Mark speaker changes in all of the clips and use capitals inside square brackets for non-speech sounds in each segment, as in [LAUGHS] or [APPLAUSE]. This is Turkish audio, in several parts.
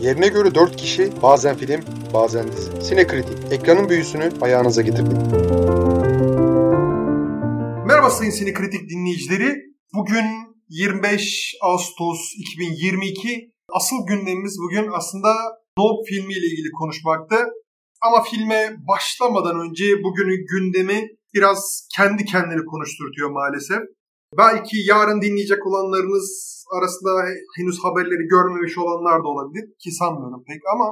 Speaker 1: Yerine göre 4 kişi, bazen film, bazen dizi. Sinekritik, ekranın büyüsünü ayağınıza getirdik.
Speaker 2: Merhaba sayın Sinekritik dinleyicileri. Bugün 25 Ağustos 2022. Asıl gündemimiz bugün aslında Nope filmiyle ilgili konuşmaktı. Ama filme başlamadan önce bugünün gündemi biraz kendi kendini konuşturtuyor maalesef. Belki yarın dinleyecek olanlarınız arasında henüz haberleri görmemiş olanlar da olabilir ki sanmıyorum pek ama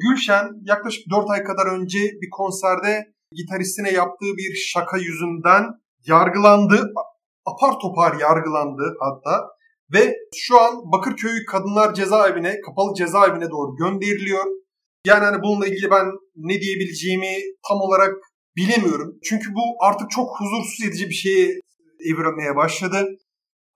Speaker 2: Gülşen yaklaşık 4 ay kadar önce bir konserde gitaristine yaptığı bir şaka yüzünden yargılandı. Apar topar yargılandı hatta ve şu an Bakırköy Kadınlar Cezaevine, kapalı cezaevine doğru gönderiliyor. Yani hani bununla ilgili ben ne diyebileceğimi tam olarak bilemiyorum. Çünkü bu artık çok huzursuz edici bir şeye evrilmeye başladı.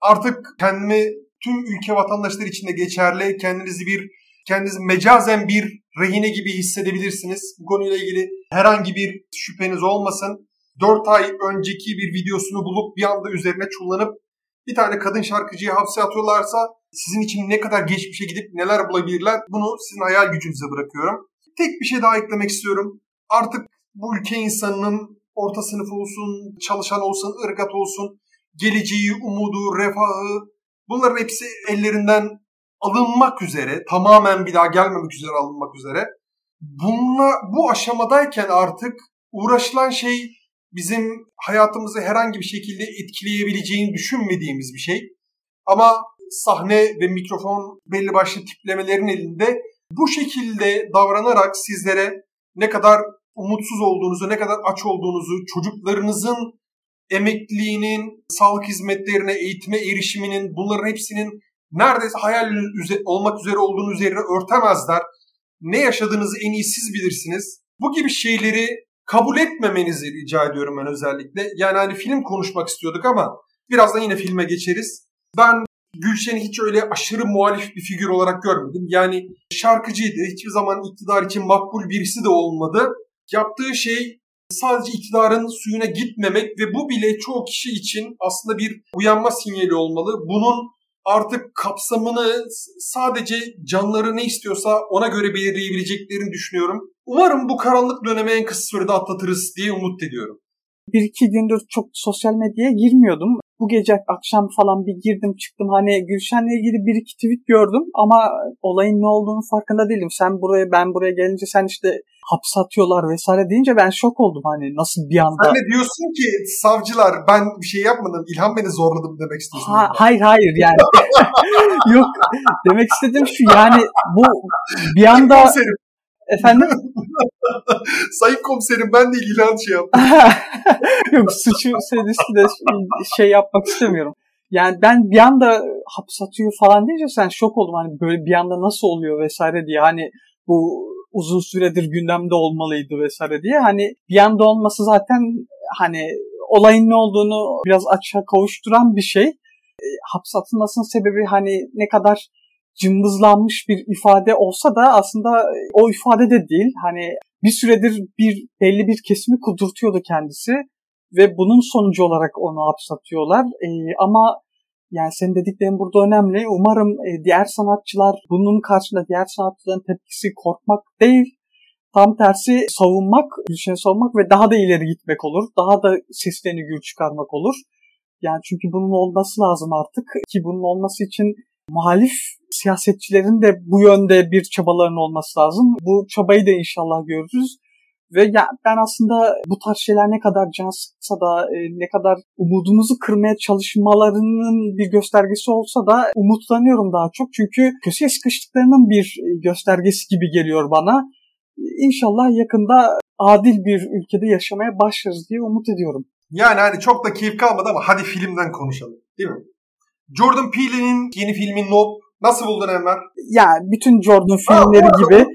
Speaker 2: Artık kendimi tüm ülke vatandaşları içinde geçerli, kendinizi bir kendinizi mecazen bir rehine gibi hissedebilirsiniz. Bu konuyla ilgili herhangi bir şüpheniz olmasın. 4 ay önceki bir videosunu bulup bir anda üzerine çullanıp bir tane kadın şarkıcıyı hapse atıyorlarsa sizin için ne kadar geçmişe gidip neler bulabilirler bunu sizin hayal gücünüze bırakıyorum. Tek bir şey daha eklemek istiyorum. Artık bu ülke insanının orta sınıf olsun, çalışan olsun, ırgat olsun, geleceği, umudu, refahı bunların hepsi ellerinden alınmak üzere, tamamen bir daha gelmemek üzere alınmak üzere. Bununla, bu aşamadayken artık uğraşılan şey bizim hayatımızı herhangi bir şekilde etkileyebileceğini düşünmediğimiz bir şey. Ama sahne ve mikrofon belli başlı tiplemelerin elinde bu şekilde davranarak sizlere ne kadar umutsuz olduğunuzu, ne kadar aç olduğunuzu, çocuklarınızın emekliliğinin, sağlık hizmetlerine, eğitime erişiminin bunların hepsinin neredeyse hayal olmak üzere olduğunu üzerine örtemezler. Ne yaşadığınızı en iyi siz bilirsiniz. Bu gibi şeyleri kabul etmemenizi rica ediyorum ben özellikle. Yani hani film konuşmak istiyorduk ama birazdan yine filme geçeriz. Ben Gülşen'i hiç öyle aşırı muhalif bir figür olarak görmedim. Yani şarkıcıydı. Hiçbir zaman iktidar için makbul birisi de olmadı. Yaptığı şey sadece iktidarın suyuna gitmemek ve bu bile çoğu kişi için aslında bir uyanma sinyali olmalı. Bunun artık kapsamını sadece canları ne istiyorsa ona göre belirleyebileceklerini düşünüyorum. Umarım bu karanlık dönemi en kısa sürede atlatırız diye umut ediyorum.
Speaker 3: Bir iki gündür çok sosyal medyaya girmiyordum bu gece akşam falan bir girdim çıktım hani Gülşen'le ilgili bir iki tweet gördüm ama olayın ne olduğunu farkında değilim. Sen buraya ben buraya gelince sen işte hapse atıyorlar vesaire deyince ben şok oldum hani nasıl bir anda.
Speaker 2: Sen de diyorsun ki savcılar ben bir şey yapmadım İlhan beni zorladı demek istiyorsun.
Speaker 3: Ha, hayır hayır yani [LAUGHS] yok demek istediğim şu yani bu bir anda Efendim? [LAUGHS] [LAUGHS]
Speaker 2: Sayın komiserim ben de ilan şey yaptım. [LAUGHS]
Speaker 3: Yok suçu senisi de şey yapmak istemiyorum. Yani ben bir anda hapis atıyor falan deyince sen şok oldum. Hani böyle bir anda nasıl oluyor vesaire diye. Hani bu uzun süredir gündemde olmalıydı vesaire diye. Hani bir anda olması zaten hani olayın ne olduğunu biraz açığa kavuşturan bir şey. E, atılmasının sebebi hani ne kadar cımbızlanmış bir ifade olsa da aslında o ifade de değil. Hani bir süredir bir belli bir kesimi kudurtuyordu kendisi ve bunun sonucu olarak onu hapsatıyorlar. E, ama yani senin dediklerin burada önemli. Umarım e, diğer sanatçılar bunun karşısında diğer sanatçıların tepkisi korkmak değil. Tam tersi savunmak, Gülşen'i savunmak ve daha da ileri gitmek olur. Daha da seslerini gür çıkarmak olur. Yani çünkü bunun olması lazım artık ki bunun olması için muhalif siyasetçilerin de bu yönde bir çabaların olması lazım. Bu çabayı da inşallah görürüz. Ve ya ben aslında bu tarz şeyler ne kadar can sıksa da e, ne kadar umudumuzu kırmaya çalışmalarının bir göstergesi olsa da umutlanıyorum daha çok. Çünkü köşeye sıkıştıklarının bir göstergesi gibi geliyor bana. İnşallah yakında adil bir ülkede yaşamaya başlarız diye umut ediyorum.
Speaker 2: Yani hani çok da keyif kalmadı ama hadi filmden konuşalım değil mi? Jordan Peele'nin yeni filmi Nope nasıl buldun Enver?
Speaker 3: Ya bütün Jordan filmleri Aa, gibi.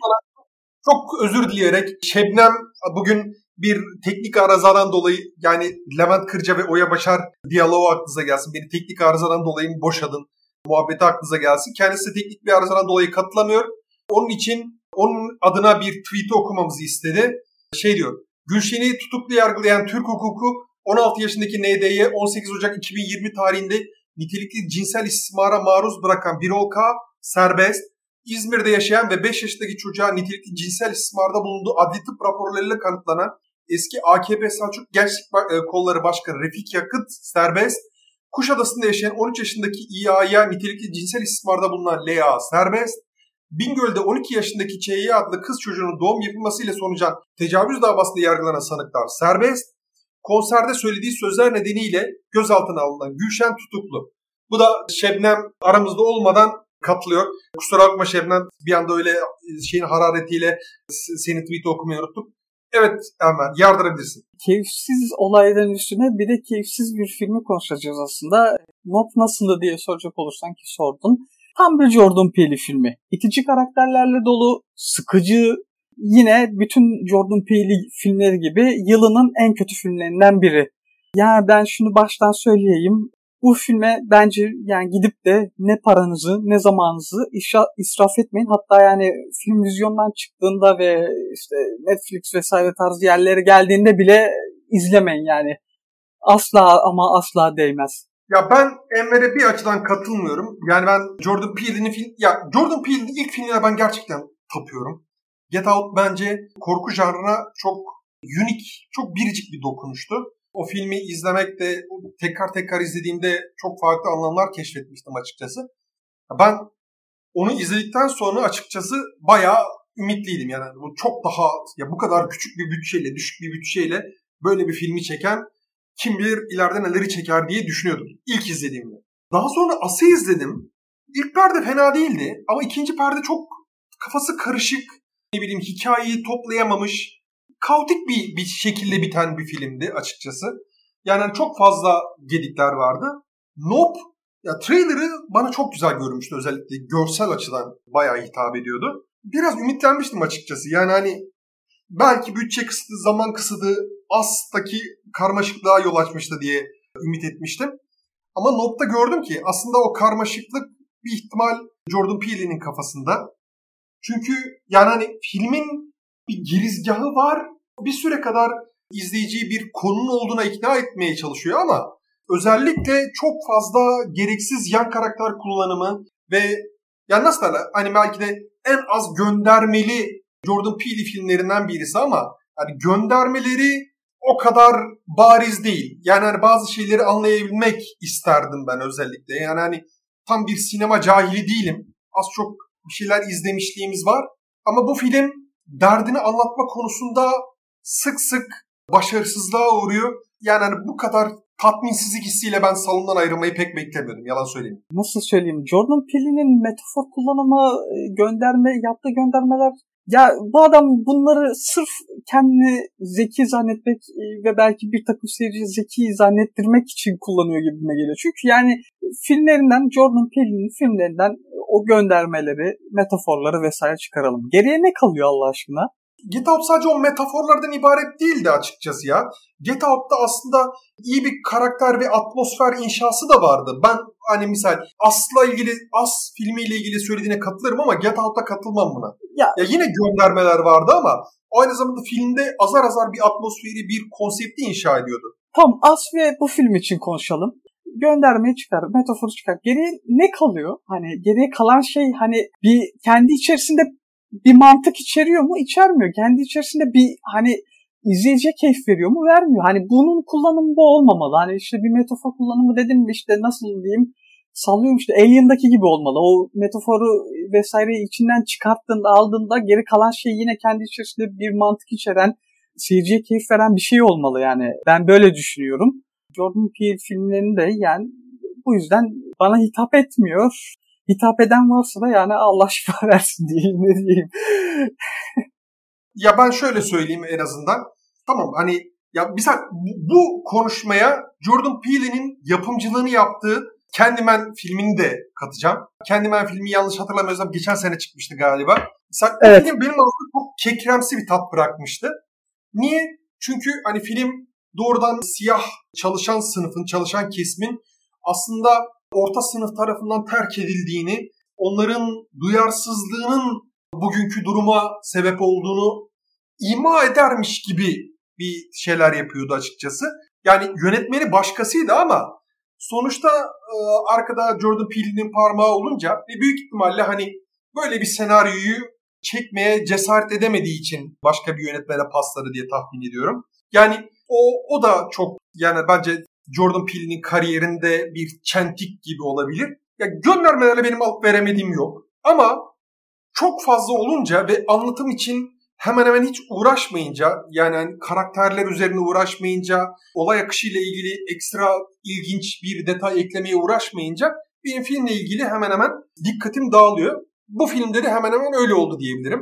Speaker 2: Çok özür dileyerek Şebnem bugün bir teknik arızadan dolayı yani Levent Kırca ve Oya Başar diyaloğu aklınıza gelsin. Beni teknik arızadan dolayı boşadın muhabbeti aklınıza gelsin. Kendisi teknik bir arızadan dolayı katılamıyor. Onun için onun adına bir tweet'i okumamızı istedi. Şey diyor. Gülşen'i tutuklu yargılayan Türk hukuku 16 yaşındaki ND'ye 18 Ocak 2020 tarihinde nitelikli cinsel istismara maruz bırakan bir olka serbest, İzmir'de yaşayan ve 5 yaşındaki çocuğa nitelikli cinsel istismarda bulunduğu adli tıp raporlarıyla kanıtlanan eski AKP Selçuk Gençlik e, Kolları Başkanı Refik Yakıt serbest, Kuşadası'nda yaşayan 13 yaşındaki İA'ya nitelikli cinsel istismarda bulunan LA serbest, Bingöl'de 12 yaşındaki ÇY adlı kız çocuğunun doğum yapılmasıyla sonucan tecavüz davasında yargılanan sanıklar serbest, konserde söylediği sözler nedeniyle gözaltına alınan Gülşen tutuklu. Bu da Şebnem aramızda olmadan katılıyor. Kusura bakma Şebnem bir anda öyle şeyin hararetiyle senin tweet'i okumayı unuttuk. Evet Ermen yardırabilirsin.
Speaker 3: Keyifsiz olayların üstüne bir de keyifsiz bir filmi konuşacağız aslında. Not nasıldı diye soracak olursan ki sordun. Tam bir Jordan Peele filmi. İtici karakterlerle dolu, sıkıcı, yine bütün Jordan Peele filmleri gibi yılının en kötü filmlerinden biri. Yani ben şunu baştan söyleyeyim bu filme bence yani gidip de ne paranızı ne zamanınızı israf etmeyin. Hatta yani film vizyondan çıktığında ve işte Netflix vesaire tarzı yerlere geldiğinde bile izlemeyin yani. Asla ama asla değmez.
Speaker 2: Ya ben Enver'e bir açıdan katılmıyorum. Yani ben Jordan Peele'nin film ya Jordan Peele'nin ilk filmine ben gerçekten tapıyorum. Get Out bence korku janrına çok unik, çok biricik bir dokunuştu. O filmi izlemek de tekrar tekrar izlediğimde çok farklı anlamlar keşfetmiştim açıkçası. Ben onu izledikten sonra açıkçası bayağı ümitliydim. Yani bu çok daha ya bu kadar küçük bir bütçeyle, düşük bir bütçeyle böyle bir filmi çeken kim bilir ileride neleri çeker diye düşünüyordum ilk izlediğimde. Daha sonra As'ı izledim. İlk perde fena değildi ama ikinci perde çok kafası karışık, ne bileyim hikayeyi toplayamamış, kaotik bir, bir şekilde biten bir filmdi açıkçası. Yani çok fazla gedikler vardı. Nope ya trailer'ı bana çok güzel görmüştü özellikle görsel açıdan bayağı hitap ediyordu. Biraz ümitlenmiştim açıkçası. Yani hani belki bütçe kısıtı, zaman kısıtı, As'taki karmaşıklığa yol açmıştı diye ümit etmiştim. Ama Nope'da gördüm ki aslında o karmaşıklık bir ihtimal Jordan Peele'nin kafasında. Çünkü yani hani filmin bir girizgahı var. Bir süre kadar izleyiciyi bir konunun olduğuna ikna etmeye çalışıyor ama özellikle çok fazla gereksiz yan karakter kullanımı ve yani nasıl derler hani belki de en az göndermeli Jordan Peele filmlerinden birisi ama hani göndermeleri o kadar bariz değil. Yani hani bazı şeyleri anlayabilmek isterdim ben özellikle. Yani hani tam bir sinema cahili değilim. Az çok bir şeyler izlemişliğimiz var. Ama bu film derdini anlatma konusunda sık sık başarısızlığa uğruyor. Yani hani bu kadar tatminsizlik hissiyle ben salondan ayrılmayı pek beklemiyordum. Yalan söyleyeyim.
Speaker 3: Nasıl söyleyeyim? Jordan Peele'nin metafor kullanımı, e, gönderme, yaptığı göndermeler ya bu adam bunları sırf kendini zeki zannetmek e, ve belki bir takım seyirci zeki zannettirmek için kullanıyor gibime geliyor. Çünkü yani filmlerinden, Jordan Peele'nin filmlerinden o göndermeleri, metaforları vesaire çıkaralım. Geriye ne kalıyor Allah aşkına?
Speaker 2: Get Out sadece o metaforlardan ibaret değildi açıkçası ya. Get Out'ta aslında iyi bir karakter ve atmosfer inşası da vardı. Ben hani misal As'la ilgili, As filmiyle ilgili söylediğine katılırım ama Get Out'ta katılmam buna. Ya, ya yine göndermeler vardı ama aynı zamanda filmde azar azar bir atmosferi, bir konsepti inşa ediyordu.
Speaker 3: Tamam As ve bu film için konuşalım göndermeyi çıkar, metaforu çıkar. Geriye ne kalıyor? Hani geriye kalan şey hani bir kendi içerisinde bir mantık içeriyor mu? İçermiyor. Kendi içerisinde bir hani izleyiciye keyif veriyor mu? Vermiyor. Hani bunun kullanımı bu olmamalı. Hani işte bir metafor kullanımı dedim mi işte nasıl diyeyim sallıyorum işte Alien'daki gibi olmalı. O metaforu vesaire içinden çıkarttığında aldığında geri kalan şey yine kendi içerisinde bir mantık içeren seyirciye keyif veren bir şey olmalı yani. Ben böyle düşünüyorum. Jordan Peele filmlerinde yani bu yüzden bana hitap etmiyor hitap eden varsa da yani Allah şifa [LAUGHS] versin diyeyim ne diyeyim.
Speaker 2: ya ben şöyle söyleyeyim en azından. Tamam hani ya mesela bu konuşmaya Jordan Peele'nin yapımcılığını yaptığı Candyman filmini de katacağım. Candyman filmi yanlış hatırlamıyorsam geçen sene çıkmıştı galiba. Mesela evet. film benim ağzımda çok kekremsi bir tat bırakmıştı. Niye? Çünkü hani film doğrudan siyah çalışan sınıfın, çalışan kesmin aslında orta sınıf tarafından terk edildiğini, onların duyarsızlığının bugünkü duruma sebep olduğunu ima edermiş gibi bir şeyler yapıyordu açıkçası. Yani yönetmeni başkasıydı ama sonuçta e, arkada Jordan Peele'nin parmağı olunca ve büyük ihtimalle hani böyle bir senaryoyu çekmeye cesaret edemediği için başka bir yönetmene pasladı diye tahmin ediyorum. Yani o, o da çok yani bence Jordan Peele'nin kariyerinde bir çentik gibi olabilir. Ya göndermelerle benim alıp veremediğim yok. Ama çok fazla olunca ve anlatım için hemen hemen hiç uğraşmayınca yani hani karakterler üzerine uğraşmayınca olay akışıyla ilgili ekstra ilginç bir detay eklemeye uğraşmayınca benim filmle ilgili hemen hemen dikkatim dağılıyor. Bu filmde de hemen hemen öyle oldu diyebilirim.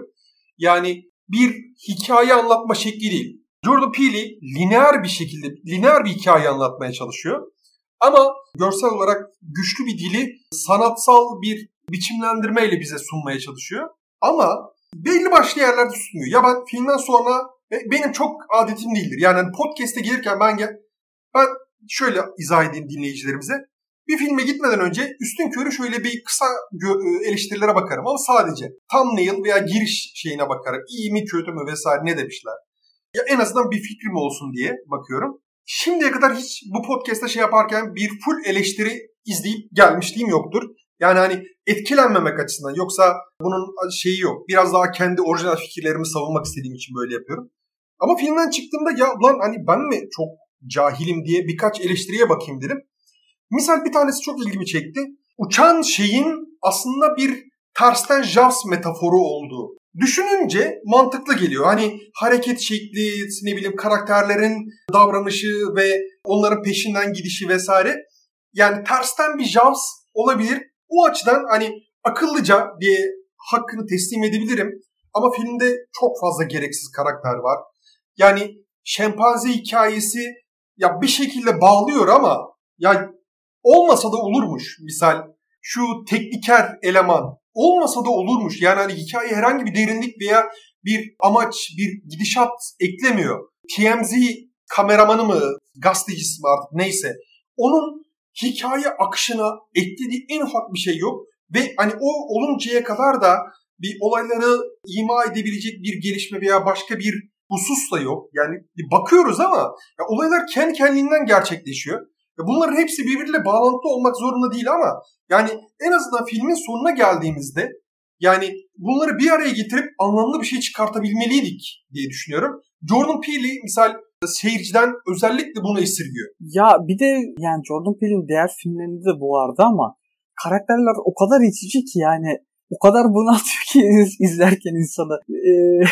Speaker 2: Yani bir hikaye anlatma şekli değil. Jordan Peele lineer bir şekilde, lineer bir hikaye anlatmaya çalışıyor. Ama görsel olarak güçlü bir dili sanatsal bir biçimlendirmeyle bize sunmaya çalışıyor. Ama belli başlı yerlerde tutmuyor. Ya ben filmden sonra benim çok adetim değildir. Yani hani podcast'e gelirken ben gel, ben şöyle izah edeyim dinleyicilerimize. Bir filme gitmeden önce üstün körü şöyle bir kısa e, eleştirilere bakarım ama sadece thumbnail veya giriş şeyine bakarım. İyi mi kötü mü vesaire ne demişler. Ya en azından bir fikrim olsun diye bakıyorum. Şimdiye kadar hiç bu podcast'ta şey yaparken bir full eleştiri izleyip gelmişliğim yoktur. Yani hani etkilenmemek açısından yoksa bunun şeyi yok. Biraz daha kendi orijinal fikirlerimi savunmak istediğim için böyle yapıyorum. Ama filmden çıktığımda ya lan hani ben mi çok cahilim diye birkaç eleştiriye bakayım dedim. Misal bir tanesi çok ilgimi çekti. Uçan şeyin aslında bir tersten Jaws metaforu olduğu. Düşününce mantıklı geliyor. Hani hareket şekli, ne bileyim karakterlerin davranışı ve onların peşinden gidişi vesaire. Yani tersten bir Jaws olabilir. O açıdan hani akıllıca diye hakkını teslim edebilirim. Ama filmde çok fazla gereksiz karakter var. Yani şempanze hikayesi ya bir şekilde bağlıyor ama ya olmasa da olurmuş. Misal şu tekniker eleman olmasa da olurmuş. Yani hani hikaye herhangi bir derinlik veya bir amaç, bir gidişat eklemiyor. TMZ kameramanı mı, gazetecisi mi artık neyse. Onun hikaye akışına eklediği en ufak bir şey yok. Ve hani o oluncaya kadar da bir olayları ima edebilecek bir gelişme veya başka bir husus da yok. Yani bakıyoruz ama ya olaylar kendi kendiliğinden gerçekleşiyor. Ya bunların hepsi birbiriyle bağlantılı olmak zorunda değil ama yani en azından filmin sonuna geldiğimizde yani bunları bir araya getirip anlamlı bir şey çıkartabilmeliydik diye düşünüyorum. Jordan Peele misal seyirciden özellikle bunu esirgiyor.
Speaker 3: Ya bir de yani Jordan Peele'in diğer filmlerinde de bu vardı ama karakterler o kadar itici ki yani o kadar bunaltıyor ki izlerken insanı. Ee,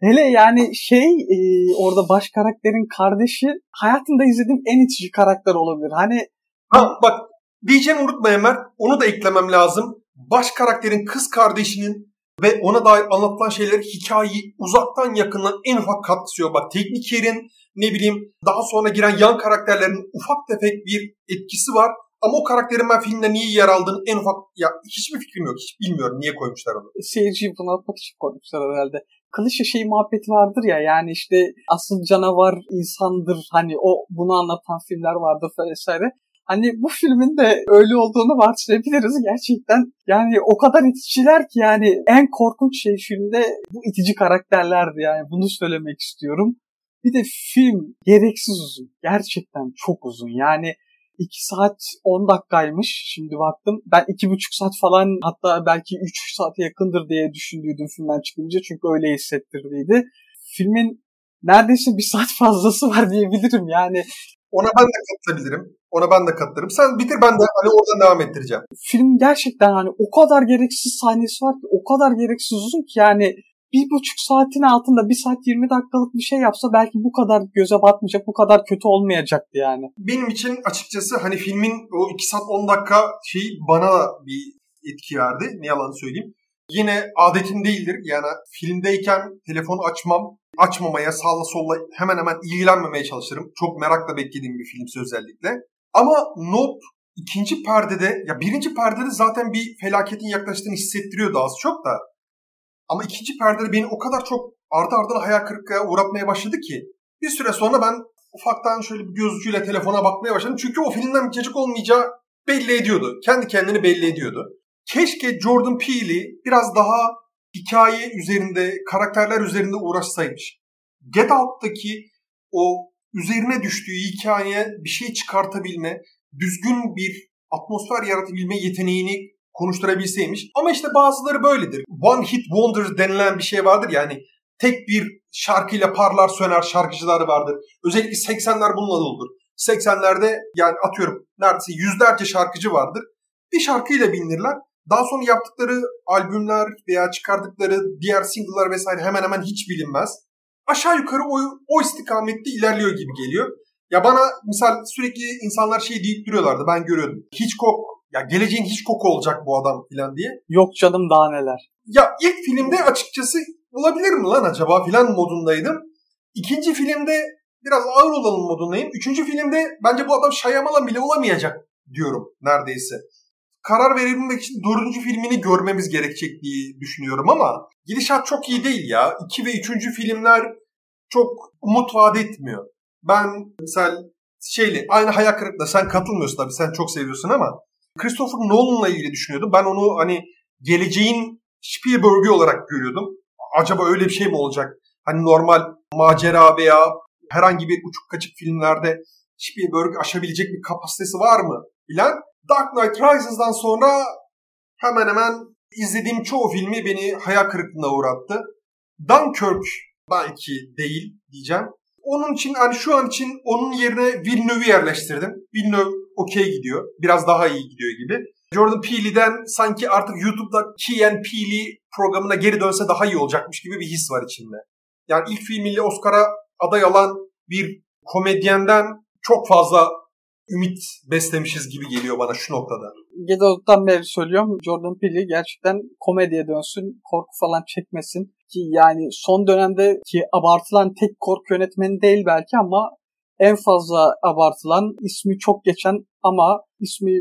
Speaker 3: [LAUGHS] hele yani şey e, orada baş karakterin kardeşi hayatımda izlediğim en itici karakter olabilir. Hani
Speaker 2: ha, bak diyeceğim unutma Ömer onu da eklemem lazım. Baş karakterin kız kardeşinin ve ona dair anlatılan şeyler hikayeyi uzaktan yakından en ufak katkısı yok. Bak teknik yerin ne bileyim daha sonra giren yan karakterlerin ufak tefek bir etkisi var. Ama o karakterin ben filmde niye yer aldığını en ufak ya hiçbir fikrim yok. Hiç bilmiyorum niye koymuşlar onu.
Speaker 3: Seyirciyi bunaltmak için koymuşlar herhalde. Klişe şey muhabbeti vardır ya yani işte asıl canavar insandır hani o bunu anlatan filmler vardır vesaire. Hani bu filmin de öyle olduğunu varsayabiliriz gerçekten. Yani o kadar iticiler ki yani en korkunç şey filmde bu itici karakterlerdi yani bunu söylemek istiyorum. Bir de film gereksiz uzun. Gerçekten çok uzun. Yani 2 saat 10 dakikaymış şimdi baktım. Ben 2,5 saat falan hatta belki 3 saate yakındır diye düşündüydüm filmden çıkınca çünkü öyle hissettirdiydi. Filmin neredeyse bir saat fazlası var diyebilirim yani.
Speaker 2: Ona ben de katılabilirim. Ona ben de katılırım. Sen bitir ben de hani oradan devam ettireceğim.
Speaker 3: Film gerçekten hani o kadar gereksiz sahnesi var ki o kadar gereksiz uzun ki yani bir buçuk saatin altında bir saat 20 dakikalık bir şey yapsa belki bu kadar göze batmayacak, bu kadar kötü olmayacaktı yani.
Speaker 2: Benim için açıkçası hani filmin o 2 saat 10 dakika şeyi bana bir etki verdi. Ne yalan söyleyeyim. Yine adetim değildir. Yani filmdeyken telefonu açmam, açmamaya, sağla solla hemen hemen ilgilenmemeye çalışırım. Çok merakla beklediğim bir filmse özellikle. Ama Nope ikinci perdede, ya birinci perdede zaten bir felaketin yaklaştığını hissettiriyordu az çok da. Ama ikinci perdede beni o kadar çok ardı ardına hayal kırıklığa uğratmaya başladı ki bir süre sonra ben ufaktan şöyle bir gözcüyle telefona bakmaya başladım. Çünkü o filmden bir çocuk olmayacağı belli ediyordu. Kendi kendini belli ediyordu. Keşke Jordan Peele biraz daha hikaye üzerinde, karakterler üzerinde uğraşsaymış. Get Out'taki o üzerine düştüğü hikayeye bir şey çıkartabilme, düzgün bir atmosfer yaratabilme yeteneğini konuşturabilseymiş. Ama işte bazıları böyledir. One hit wonder denilen bir şey vardır yani tek bir şarkıyla parlar söner şarkıcıları vardır. Özellikle 80'ler bununla doludur. 80'lerde yani atıyorum neredeyse yüzlerce şarkıcı vardır. Bir şarkıyla bilinirler. Daha sonra yaptıkları albümler veya çıkardıkları diğer single'lar vesaire hemen hemen hiç bilinmez. Aşağı yukarı o, o istikamette ilerliyor gibi geliyor. Ya bana misal sürekli insanlar şey deyip duruyorlardı ben görüyordum. Hitchcock ya geleceğin Hitchcock olacak bu adam filan diye.
Speaker 3: Yok canım daha neler.
Speaker 2: Ya ilk filmde açıkçası olabilir mi lan acaba filan modundaydım. İkinci filmde biraz ağır olalım modundayım. Üçüncü filmde bence bu adam Shyamalan bile olamayacak diyorum neredeyse. Karar verebilmek için dördüncü filmini görmemiz gerekecek diye düşünüyorum ama gidişat çok iyi değil ya. İki ve üçüncü filmler çok umut vaat etmiyor. Ben mesela şeyle aynı hayal kırıklığı sen katılmıyorsun tabii sen çok seviyorsun ama Christopher Nolan'la ilgili düşünüyordum. Ben onu hani geleceğin Spielberg'i olarak görüyordum. Acaba öyle bir şey mi olacak? Hani normal macera veya herhangi bir uçuk kaçık filmlerde Spielberg aşabilecek bir kapasitesi var mı bilen. Dark Knight Rises'dan sonra hemen hemen izlediğim çoğu filmi beni hayal kırıklığına uğrattı. Dunkirk belki değil diyeceğim. Onun için hani şu an için onun yerine Villeneuve'ü yerleştirdim. Villeneuve okey gidiyor. Biraz daha iyi gidiyor gibi. Jordan Peele'den sanki artık YouTube'da Key and Peele programına geri dönse daha iyi olacakmış gibi bir his var içinde. Yani ilk filmiyle Oscar'a aday alan bir komedyenden çok fazla ümit beslemişiz gibi geliyor bana şu noktada.
Speaker 3: Gedolt'tan beri söylüyorum. Jordan Peele gerçekten komediye dönsün, korku falan çekmesin. Ki yani son dönemde ki abartılan tek korku yönetmeni değil belki ama en fazla abartılan, ismi çok geçen ama ismi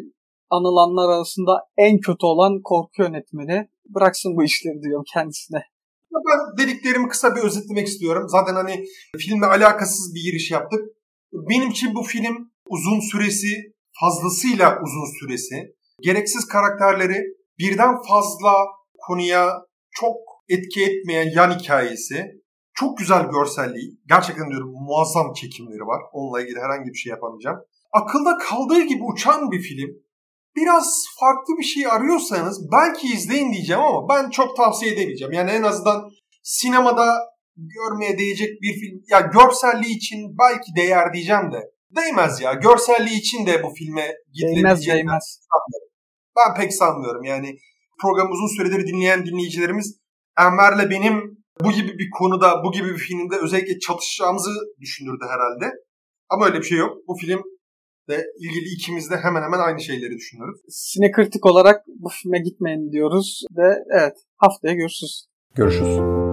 Speaker 3: anılanlar arasında en kötü olan korku yönetmeni. Bıraksın bu işleri diyorum kendisine.
Speaker 2: Ben dediklerimi kısa bir özetlemek istiyorum. Zaten hani filmle alakasız bir giriş yaptık. Benim için bu film uzun süresi, fazlasıyla uzun süresi, gereksiz karakterleri birden fazla konuya çok etki etmeyen yan hikayesi, çok güzel görselliği, gerçekten diyorum muazzam çekimleri var. Onunla ilgili herhangi bir şey yapamayacağım. Akılda kaldığı gibi uçan bir film. Biraz farklı bir şey arıyorsanız belki izleyin diyeceğim ama ben çok tavsiye edemeyeceğim. Yani en azından sinemada görmeye değecek bir film. Ya görselliği için belki değer diyeceğim de değmez ya. Görselliği için de bu filme
Speaker 3: gidilebilecek. Değmez değmez.
Speaker 2: Ben pek sanmıyorum. Yani programı uzun süredir dinleyen dinleyicilerimiz Enver'le benim bu gibi bir konuda, bu gibi bir filmde özellikle çalışacağımızı düşünürdü herhalde. Ama öyle bir şey yok. Bu film de ilgili ikimiz de hemen hemen aynı şeyleri düşünüyoruz.
Speaker 3: Sinekritik olarak bu filme gitmeyin diyoruz ve evet haftaya görüşürüz.
Speaker 1: Görüşürüz.